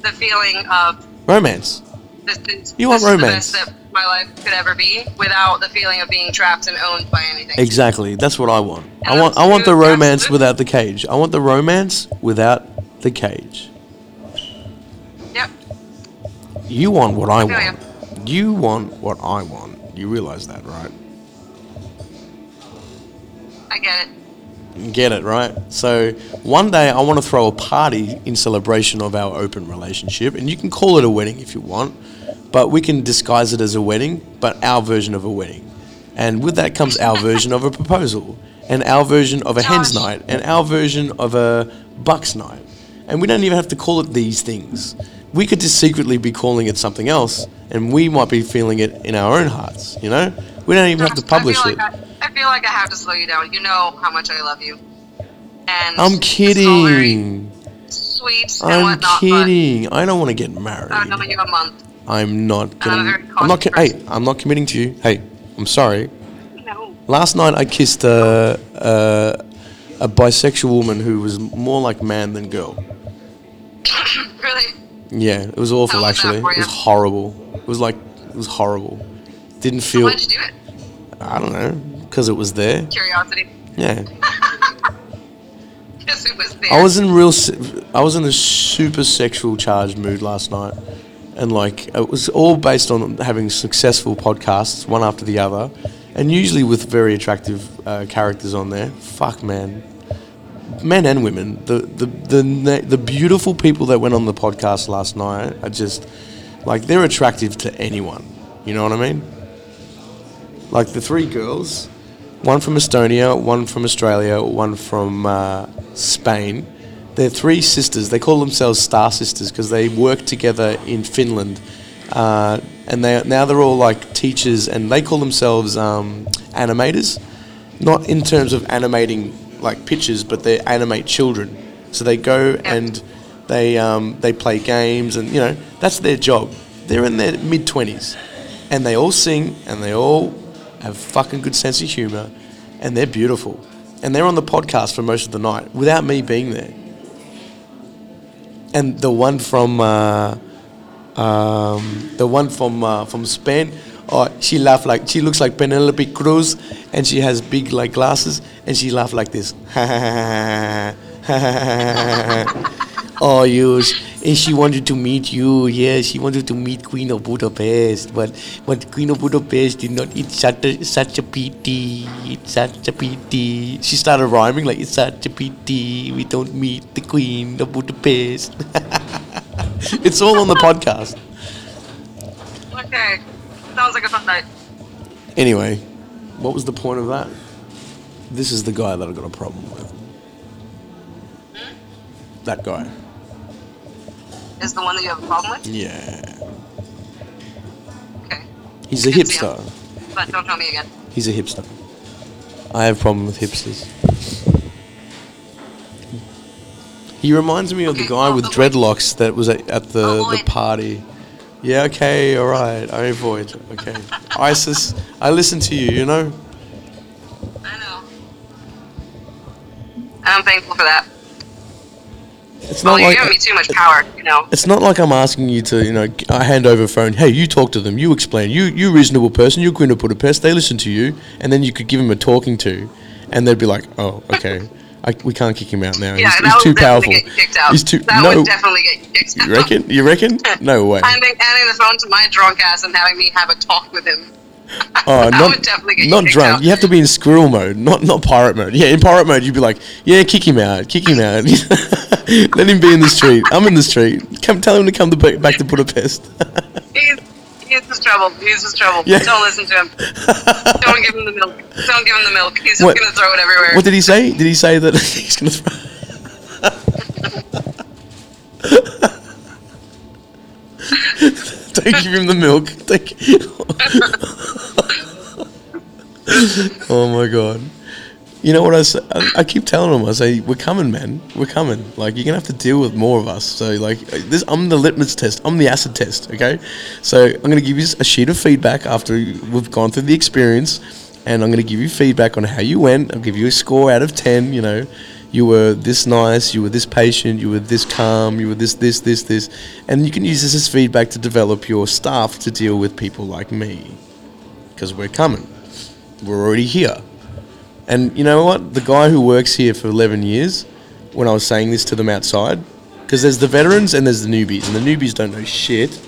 the feeling of Romance. this, this, You want this is romance. the best that my life could ever be without the feeling of being trapped and owned by anything. Exactly. That's what I want. I want. I want the romance absolute. without the cage. I want the romance without the cage. Yep. You want what I oh, ya. want. You want what I want. You realize that, right? I get it. Get it, right? So one day I want to throw a party in celebration of our open relationship, and you can call it a wedding if you want, but we can disguise it as a wedding, but our version of a wedding. And with that comes our version of a proposal, and our version of a hen's night, and our version of a buck's night. And we don't even have to call it these things. We could just secretly be calling it something else, and we might be feeling it in our own hearts, you know? We don't even have to publish I feel it. Like I, I feel like I have to slow you down. You know how much I love you. And I'm it's all very kidding. Sweet I'm whatnot, kidding. I don't want to get married. I've known you a month. I'm not I'm gonna. a very I'm not. Hey. I'm not committing to you. Hey, I'm sorry. No. Last night I kissed a a, a bisexual woman who was more like man than girl. really? Yeah, it was awful. How actually, it was horrible. It was like it was horrible. Didn't So feel. why'd you do it? I don't know because it was there. Curiosity. Yeah, Because it was there. I was in real. I was in a super sexual charged mood last night, and like it was all based on having successful podcasts one after the other, and usually with very attractive uh, characters on there. Fuck man, men and women. The the the the beautiful people that went on the podcast last night are just like they're attractive to anyone. You know what I mean? Like the three girls, one from Estonia, one from Australia, one from uh, Spain. They're three sisters. They call themselves Star Sisters because they work together in Finland, uh, and they now they're all like teachers, and they call themselves um, animators, not in terms of animating like pictures, but they animate children. So they go and they um, they play games, and you know that's their job. They're in their mid twenties, and they all sing, and they all have fucking good sense of humor, and they're beautiful, and they're on the podcast for most of the night without me being there. And the one from uh, um, the one from uh, from Spain, oh, she laughed like she looks like Penelope Cruz, and she has big like glasses, and she laughed like this. oh, you. And she wanted to meet you. Yeah, she wanted to meet Queen of Budapest, but but Queen of Budapest did not. It's such a such a pity. It's such a pity. She started rhyming like it's such a pity we don't meet the Queen of Budapest. it's all on the podcast. Okay. Sounds like a fun night. Anyway, what was the point of that? This is the guy that I've got a problem with. Hmm? That guy. Is the one that you have a problem with? Yeah. Okay. He's a see him. hipster. But don't tell me again. He's a hipster. I have a problem with hipsters. He reminds me of the guy well, with dreadlocks that was at, at the, the Avoid. party. Yeah, okay, alright. I avoid. Okay. ISIS, I listen to you, you know? I know. I'm thankful for that. It's Well, not you're like giving me too much power, you know. it's not like I'm asking you to, you know, I hand over a phone. Hey, you talk to them. You explain. You, you reasonable person. You're going to put a pest. They listen to you, and then you could give them a talking to, and they'd be like, "Oh, okay, I, we can't kick him out now. Yeah, he's, he's too powerful. get kicked out. He's too that no. would definitely get you kicked out. You reckon? You reckon? No way. Handing, handing the phone to my drunk ass and having me have a talk with him. Oh, not, would definitely get not drunk. out. You have to be in squirrel mode, not not pirate mode. Yeah, in pirate mode, you'd be like, yeah, kick him out, kick him out. Let him be in the street. I'm in the street. Come, tell him to come to back, back to Budapest. He's, just trouble. He's just trouble. Yeah. Don't listen to him. Don't give him the milk. Don't give him the milk. He's just gonna throw it everywhere. what did he say? Did he say that he's gonna throw? Don't give him the milk. Don't... oh my god. You know what I say? I, keep telling them. I say, "We're coming, man. We're coming. Like you're gonna have to deal with more of us." So like this, I'm the litmus test. I'm the acid test. Okay, so I'm gonna give you a sheet of feedback after we've gone through the experience, and I'm gonna give you feedback on how you went. I'll give you a score out of ten. You know, you were this nice, you were this patient, you were this calm, you were this, this, this, this, and you can use this as feedback to develop your staff to deal with people like me, because we're coming. We're already here. And you know what? The guy who works here for 11 years, when I was saying this to them outside, because there's the veterans and there's the newbies, and the newbies don't know shit,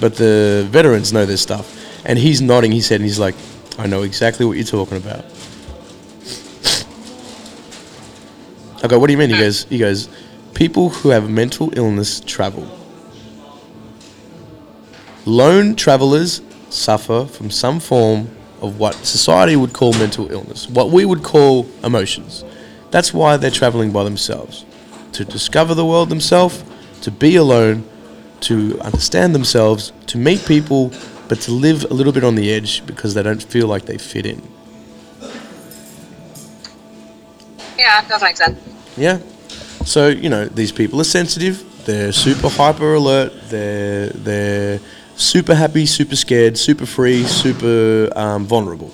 but the veterans know their stuff. And he's nodding his head and he's like, I know exactly what you're talking about. I go, what do you mean? He goes, he goes, people who have mental illness travel. Lone travelers suffer from some form of what society would call mental illness, what we would call emotions. That's why they're traveling by themselves to discover the world themselves, to be alone, to understand themselves, to meet people, but to live a little bit on the edge because they don't feel like they fit in. Yeah, does make sense. Yeah. So you know these people are sensitive. They're super hyper alert. They're they're super happy, super scared, super free, super um, vulnerable.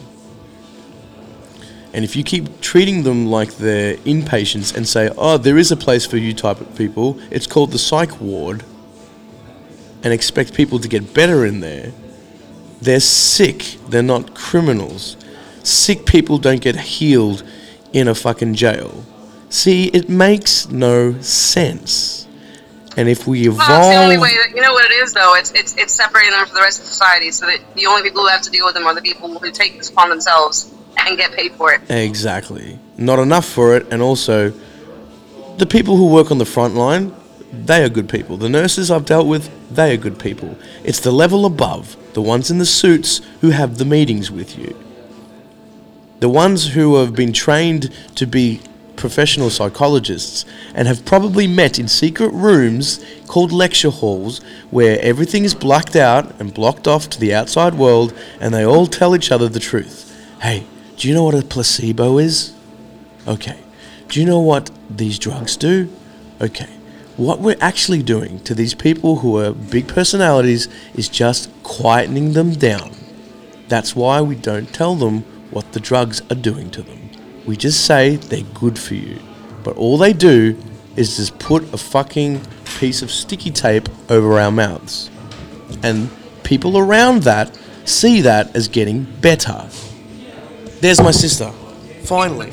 And if you keep treating them like they're inpatients and say, "Oh, there is a place for you," type of people, it's called the psych ward, and expect people to get better in there, they're sick. They're not criminals. Sick people don't get healed in a fucking jail. See, it makes no sense. And if we evolve, Well, it's the only way that you know what it is, though. It's it's it's separating them from the rest of society, so that the only people who have to deal with them are the people who take this upon themselves and get paid for it. exactly, not enough for it, and also the people who work on the front line, they are good people. The nurses I've dealt with, they are good people. It's the level above, the ones in the suits who have the meetings with you. The ones who have been trained to be professional psychologists and have probably met in secret rooms called lecture halls where everything is blacked out and blocked off to the outside world and they all tell each other the truth. Hey, do you know what a placebo is? Okay. Do you know what these drugs do? Okay. What we're actually doing to these people who are big personalities is just quietening them down. That's why we don't tell them what the drugs are doing to them. We just say they're good for you. But all they do is just put a fucking piece of sticky tape over our mouths. And people around that see that as getting better. There's my sister. Finally.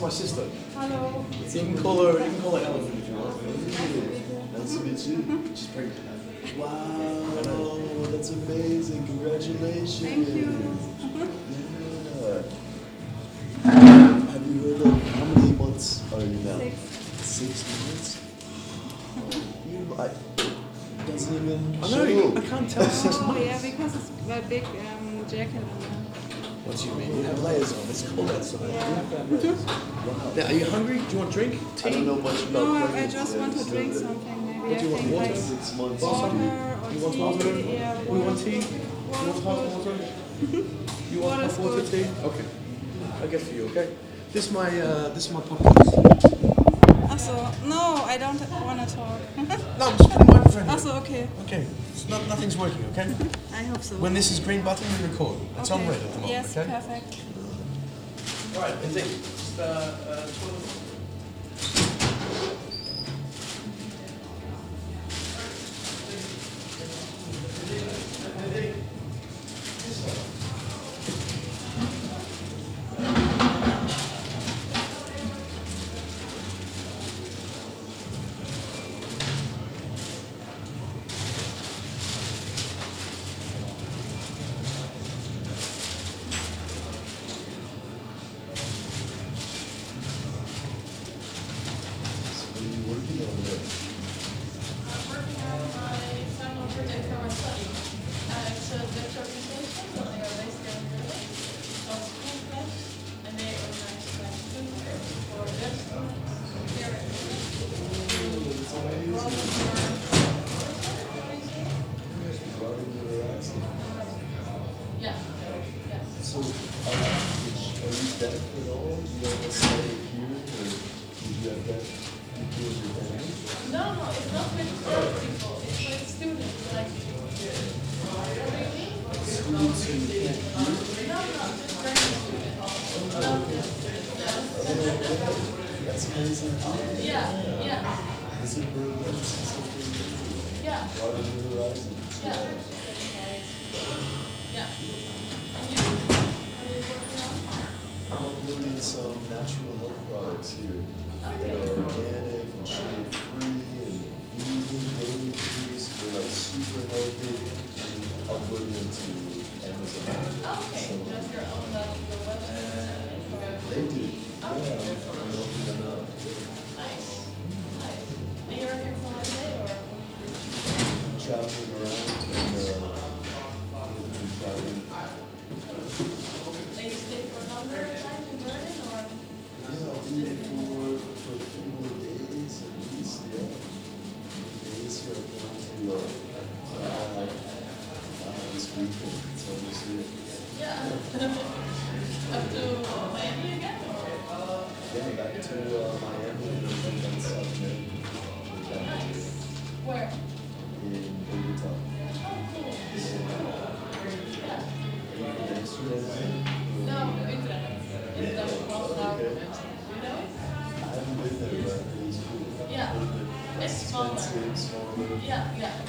my sister. Hello. You can call her. You can call her Elephant if you want. Nice to meet you. She's pregnant. Wow, that's amazing. Congratulations. Thank you. Yeah. Have you heard of how many months are you now? Six. Six months? You, I, doesn't even I show. know. I can't tell six Oh, yeah, because it's a big um, jacket on What do you mean? You have layers on. It's cold outside. You have to have layers. Wow. Now, are you hungry? Do you want drink? Tea? I don't know much about No, I pregnancy. just want to drink something. Maybe What do you want, think water? like Six months. water or You want tea. water? Yeah, We want tea? You want hot good. water? You want Water's hot water good. tea? Okay. I'll get for you, okay? This is my, uh, this is my podcast. Also, no, I don't want to talk. No, I'm just putting the microphone here. also, okay. Okay. It's not, nothing's working, okay? I hope so. When this is green button, we record. It's on red at the moment, Yes, okay? perfect. Right, indeed. Just, uh, uh, just here. Yeah. Up to Miami again. Yeah, back to, uh, Miami and then South. Nice. Where? In Bogota. Oh, cool. Yeah. No. It's the. You? I it's. Yeah. It's yeah. Yeah.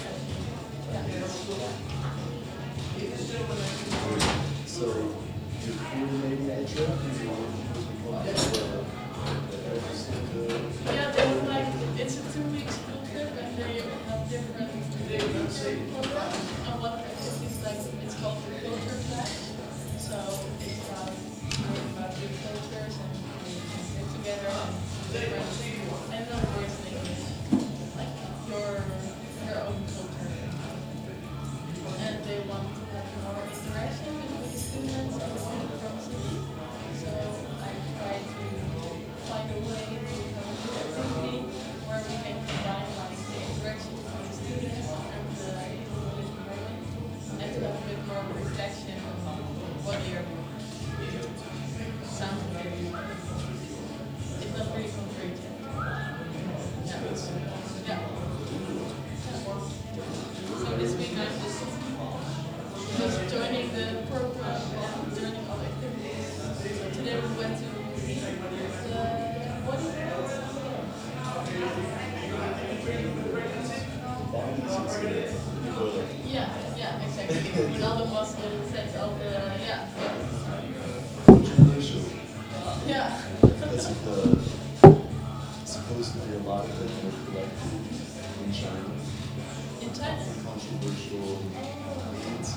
Controversial weeds.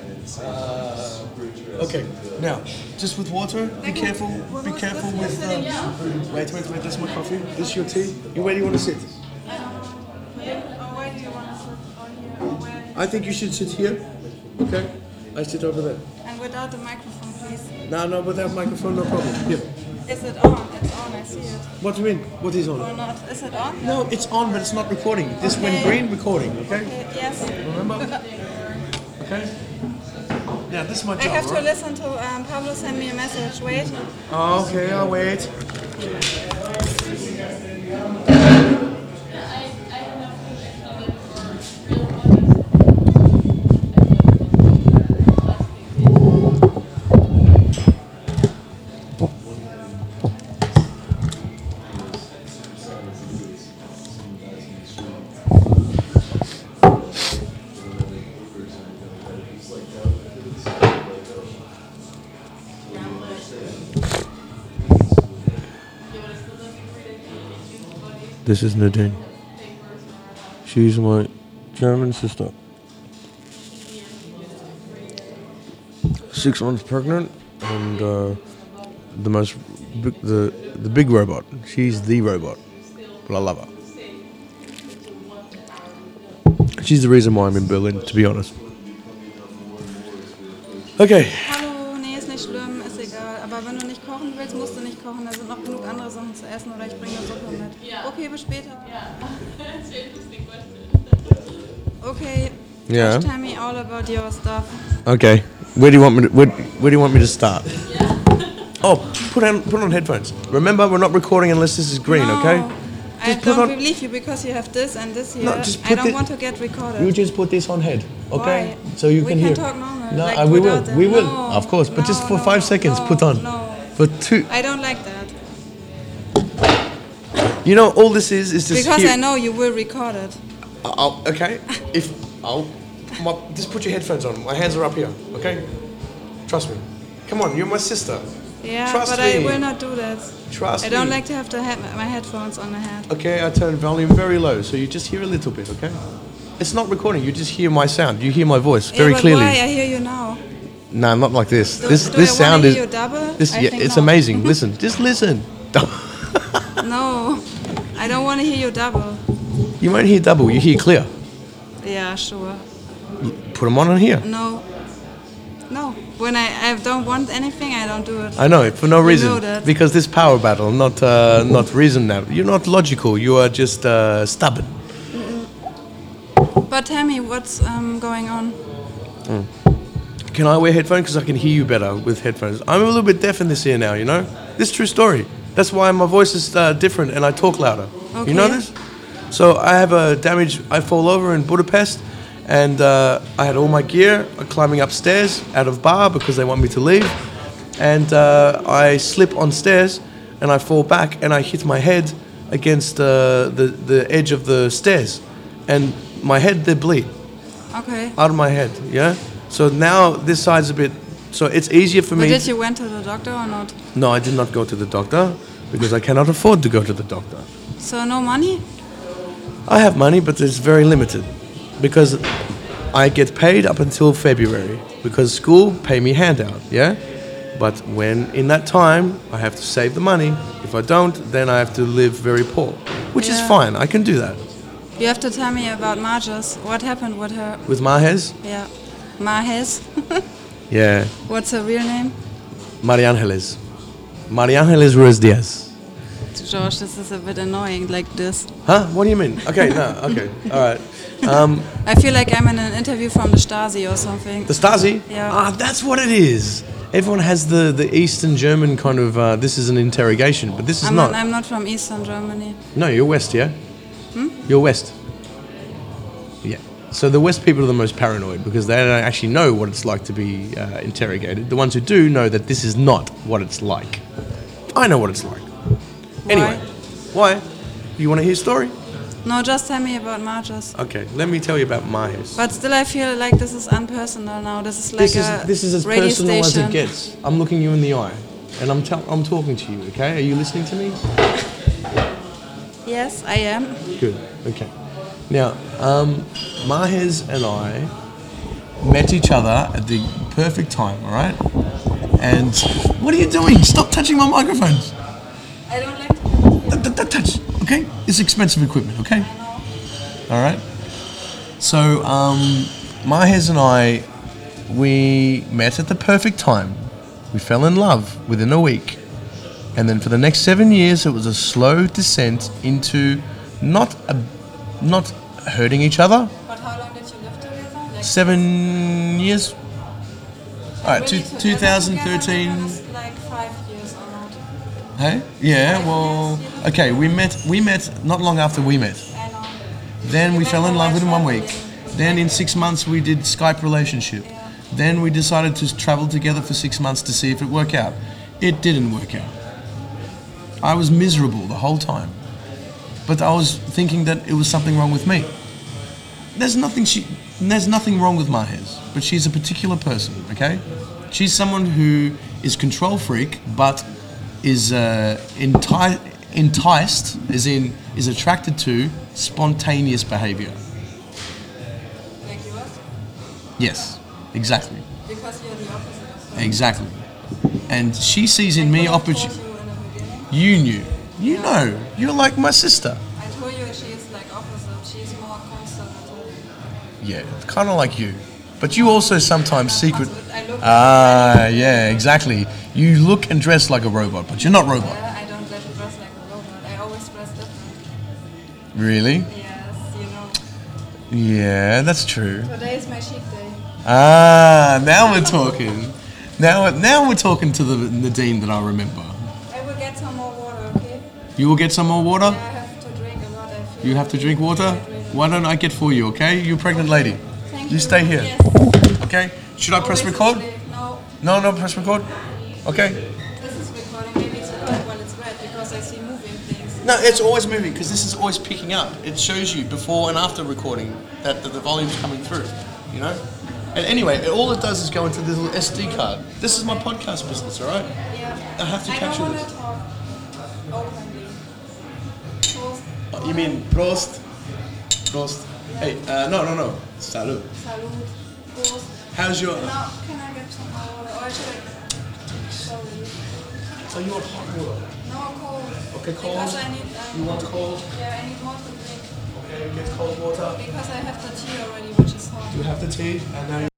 And it's Uh, super interesting. Okay, now, just with water, be careful, be careful with. Uh, wait, wait, wait, that's my coffee. This is your tea. You where do you want to sit? where do you want to sit? Or here? Or where? I think you should sit here. Okay, I sit over there. And without the microphone, please. No, no, without microphone, no problem. Here. Is it on? It's on, I see it. What do you mean? What is Or on? not? Is it on? No, it's on, but it's not recording. This went green, recording. Okay. Okay, yes. Remember? Okay. Yeah, this is my job. I have to right? listen to um, Pablo send me a message. Wait. Oh, okay, I'll wait. This is Nadine. She's my German sister. Six months pregnant, and uh, the most big, the the big robot. She's the robot, but I love her. She's the reason why I'm in Berlin, to be honest. Okay. Okay, bis später. That's an interesting question. Okay. Yeah. Just tell me all about your stuff. Okay. Where do you want me to where, where do you want me to start? Oh, put on put on headphones. Remember, we're not recording unless this is green, no, okay? I Just put don't on- believe you because you have this and this here. No, just I don't the- want to get recorded. You just put this on head, okay? Why? So you We can can hear. talk normal, No, like uh, we will. them. We will, No, of course. But just for no, five seconds, no, put on. no. For two. I don't like that. You know, all this is is just Because here. I know you will record it. I'll, okay. If I'll, my, just put your headphones on. My hands are up here, okay? Trust me. Come on, you're my sister. Yeah, Trust but me. I will not do that. Trust me. I don't me. like to have to have my headphones on my head. Okay, I turn volume very low, so you just hear a little bit, okay? It's not recording. You just hear my sound. You hear my voice very yeah, but clearly. why? I hear you now. No, not like this. Do- this do this I sound hear is. you double? This I yeah, think it's no. amazing. listen, just listen. No, I don't want to hear you double. you won't hear double. You hear clear. Yeah, sure. Put them on in here. No, no. When I, I don't want anything, I don't do it. I know it for no You reason. Because this power battle, not uh, not reason now. You're not logical. You are just uh, stubborn. But tell me what's um, going on. Can I wear headphones? Because I can hear you better with headphones. I'm a little bit deaf in this ear now. You know. This is true story. That's why my voice is uh, different and I talk louder. You know this? So I have a damage. I fall over in Budapest, and uh, I had all my gear uh, climbing upstairs out of bar because they want me to leave, and uh, I slip on stairs and I fall back and I hit my head against uh, the the edge of the stairs, and my head they bleed Okay. out of my head. Yeah. So now this side's a bit. So it's easier for But me. did you went to the doctor or not? No, I did not go to the doctor because I cannot afford to go to the doctor. So no money? I have money, but it's very limited because I get paid up until February because school pay me handout, yeah? But when in that time I have to save the money. If I don't, then I have to live very poor, which is fine. I can do that. You have to tell me about Marges. What happened with her? With Mahez, Yeah. Mahes. yeah, What's her real name? Mariangeles. Mariangeles Ruiz Diaz. George, this is a bit annoying like this. Huh? What do you mean? Okay, no, okay, all right. Um, I feel like I'm in an interview from the Stasi or something. The Stasi? Yeah. Ah, that's what it is. Everyone has the, the Eastern German kind of, uh, this is an interrogation, but this is I'm not. not. I'm not from Eastern Germany. No, you're West, yeah? Hmm? You're West. So the West people are the most paranoid because they don't actually know what it's like to be uh, interrogated. The ones who do know that this is not what it's like. I know what it's like. Anyway, why? You want to hear a story? No, just tell me about Marges. Okay, let me tell you about Mahes. But still, I feel like this is unpersonal now. This is like this is a this is as radio personal station. as it gets. I'm looking you in the eye, and I'm I'm talking to you. Okay, are you listening to me? Yes, I am. Good. Okay. Now, um, Mahez and I met each other at the perfect time. All right. And what are you doing? Stop touching my microphones. I don't like to. Don't- don't touch. Okay. It's expensive equipment. Okay. All right. So, um, Mahez and I, we met at the perfect time. We fell in love within a week. And then for the next seven years, it was a slow descent into not a, not hurting each other. But how long did you live together? Like Seven years. All right, two, 2013. together like five years or not. Hey, yeah. Well, okay. We met. We met not long after we met. Then we fell in love within one week. Then in six months we did Skype relationship. Then we decided to travel together for six months to see if it worked out. It didn't work out. I was miserable the whole time. But I was thinking that it was something wrong with me. There's nothing she there's nothing wrong with Mahez, but she's a particular person, okay? She's someone who is control freak but is uh, enti- enticed, as in is attracted to spontaneous behavior. Like yours? Yes, exactly. Because you're the opposite. Exactly. And she sees in me opportunity. you. You knew. You know. You're like my sister. I told you she is like opposite. She's more conservative. Yeah, kind of like you. But you also sometimes secret. I look. Ah, yeah, exactly. You look and dress like a robot, but you're not robot. Yeah, I don't dress dress like a robot. I always dress different. Really? Yes, you know. Yeah, that's true. Today is my chic day. Ah, now we're talking. Now, now we're talking to the Nadine that I remember. I will get some more water, okay? You will get some more water. I have to drink a lot. I feel You have to drink water. Why don't I get for you? Okay, You're pregnant lady. Thank You stay here. Yes. Okay. Should I oh, press record? No, No, no, press record. Okay. this is recording. Maybe it's recording while it's red because I see moving things. No, it's always moving because this is always picking up. It shows you before and after recording that, that the volume's coming through. You know. And anyway, it- all it does is go into this little SD card. This is my podcast business, all right? Yeah. I have to I capture this. Oh, You mean Prost? Prost. Hey, uh, no, no, no. Salud. Salud. Prost. How's your? Now, can I get some more water? Or should I? Sorry. So you want hot water? No, cold. Okay, cold. Because I need. Um, You want cold? Yeah, I need more to drink. Okay, get cold water. Because I have the tea already, which is hot. You have the tea, and now.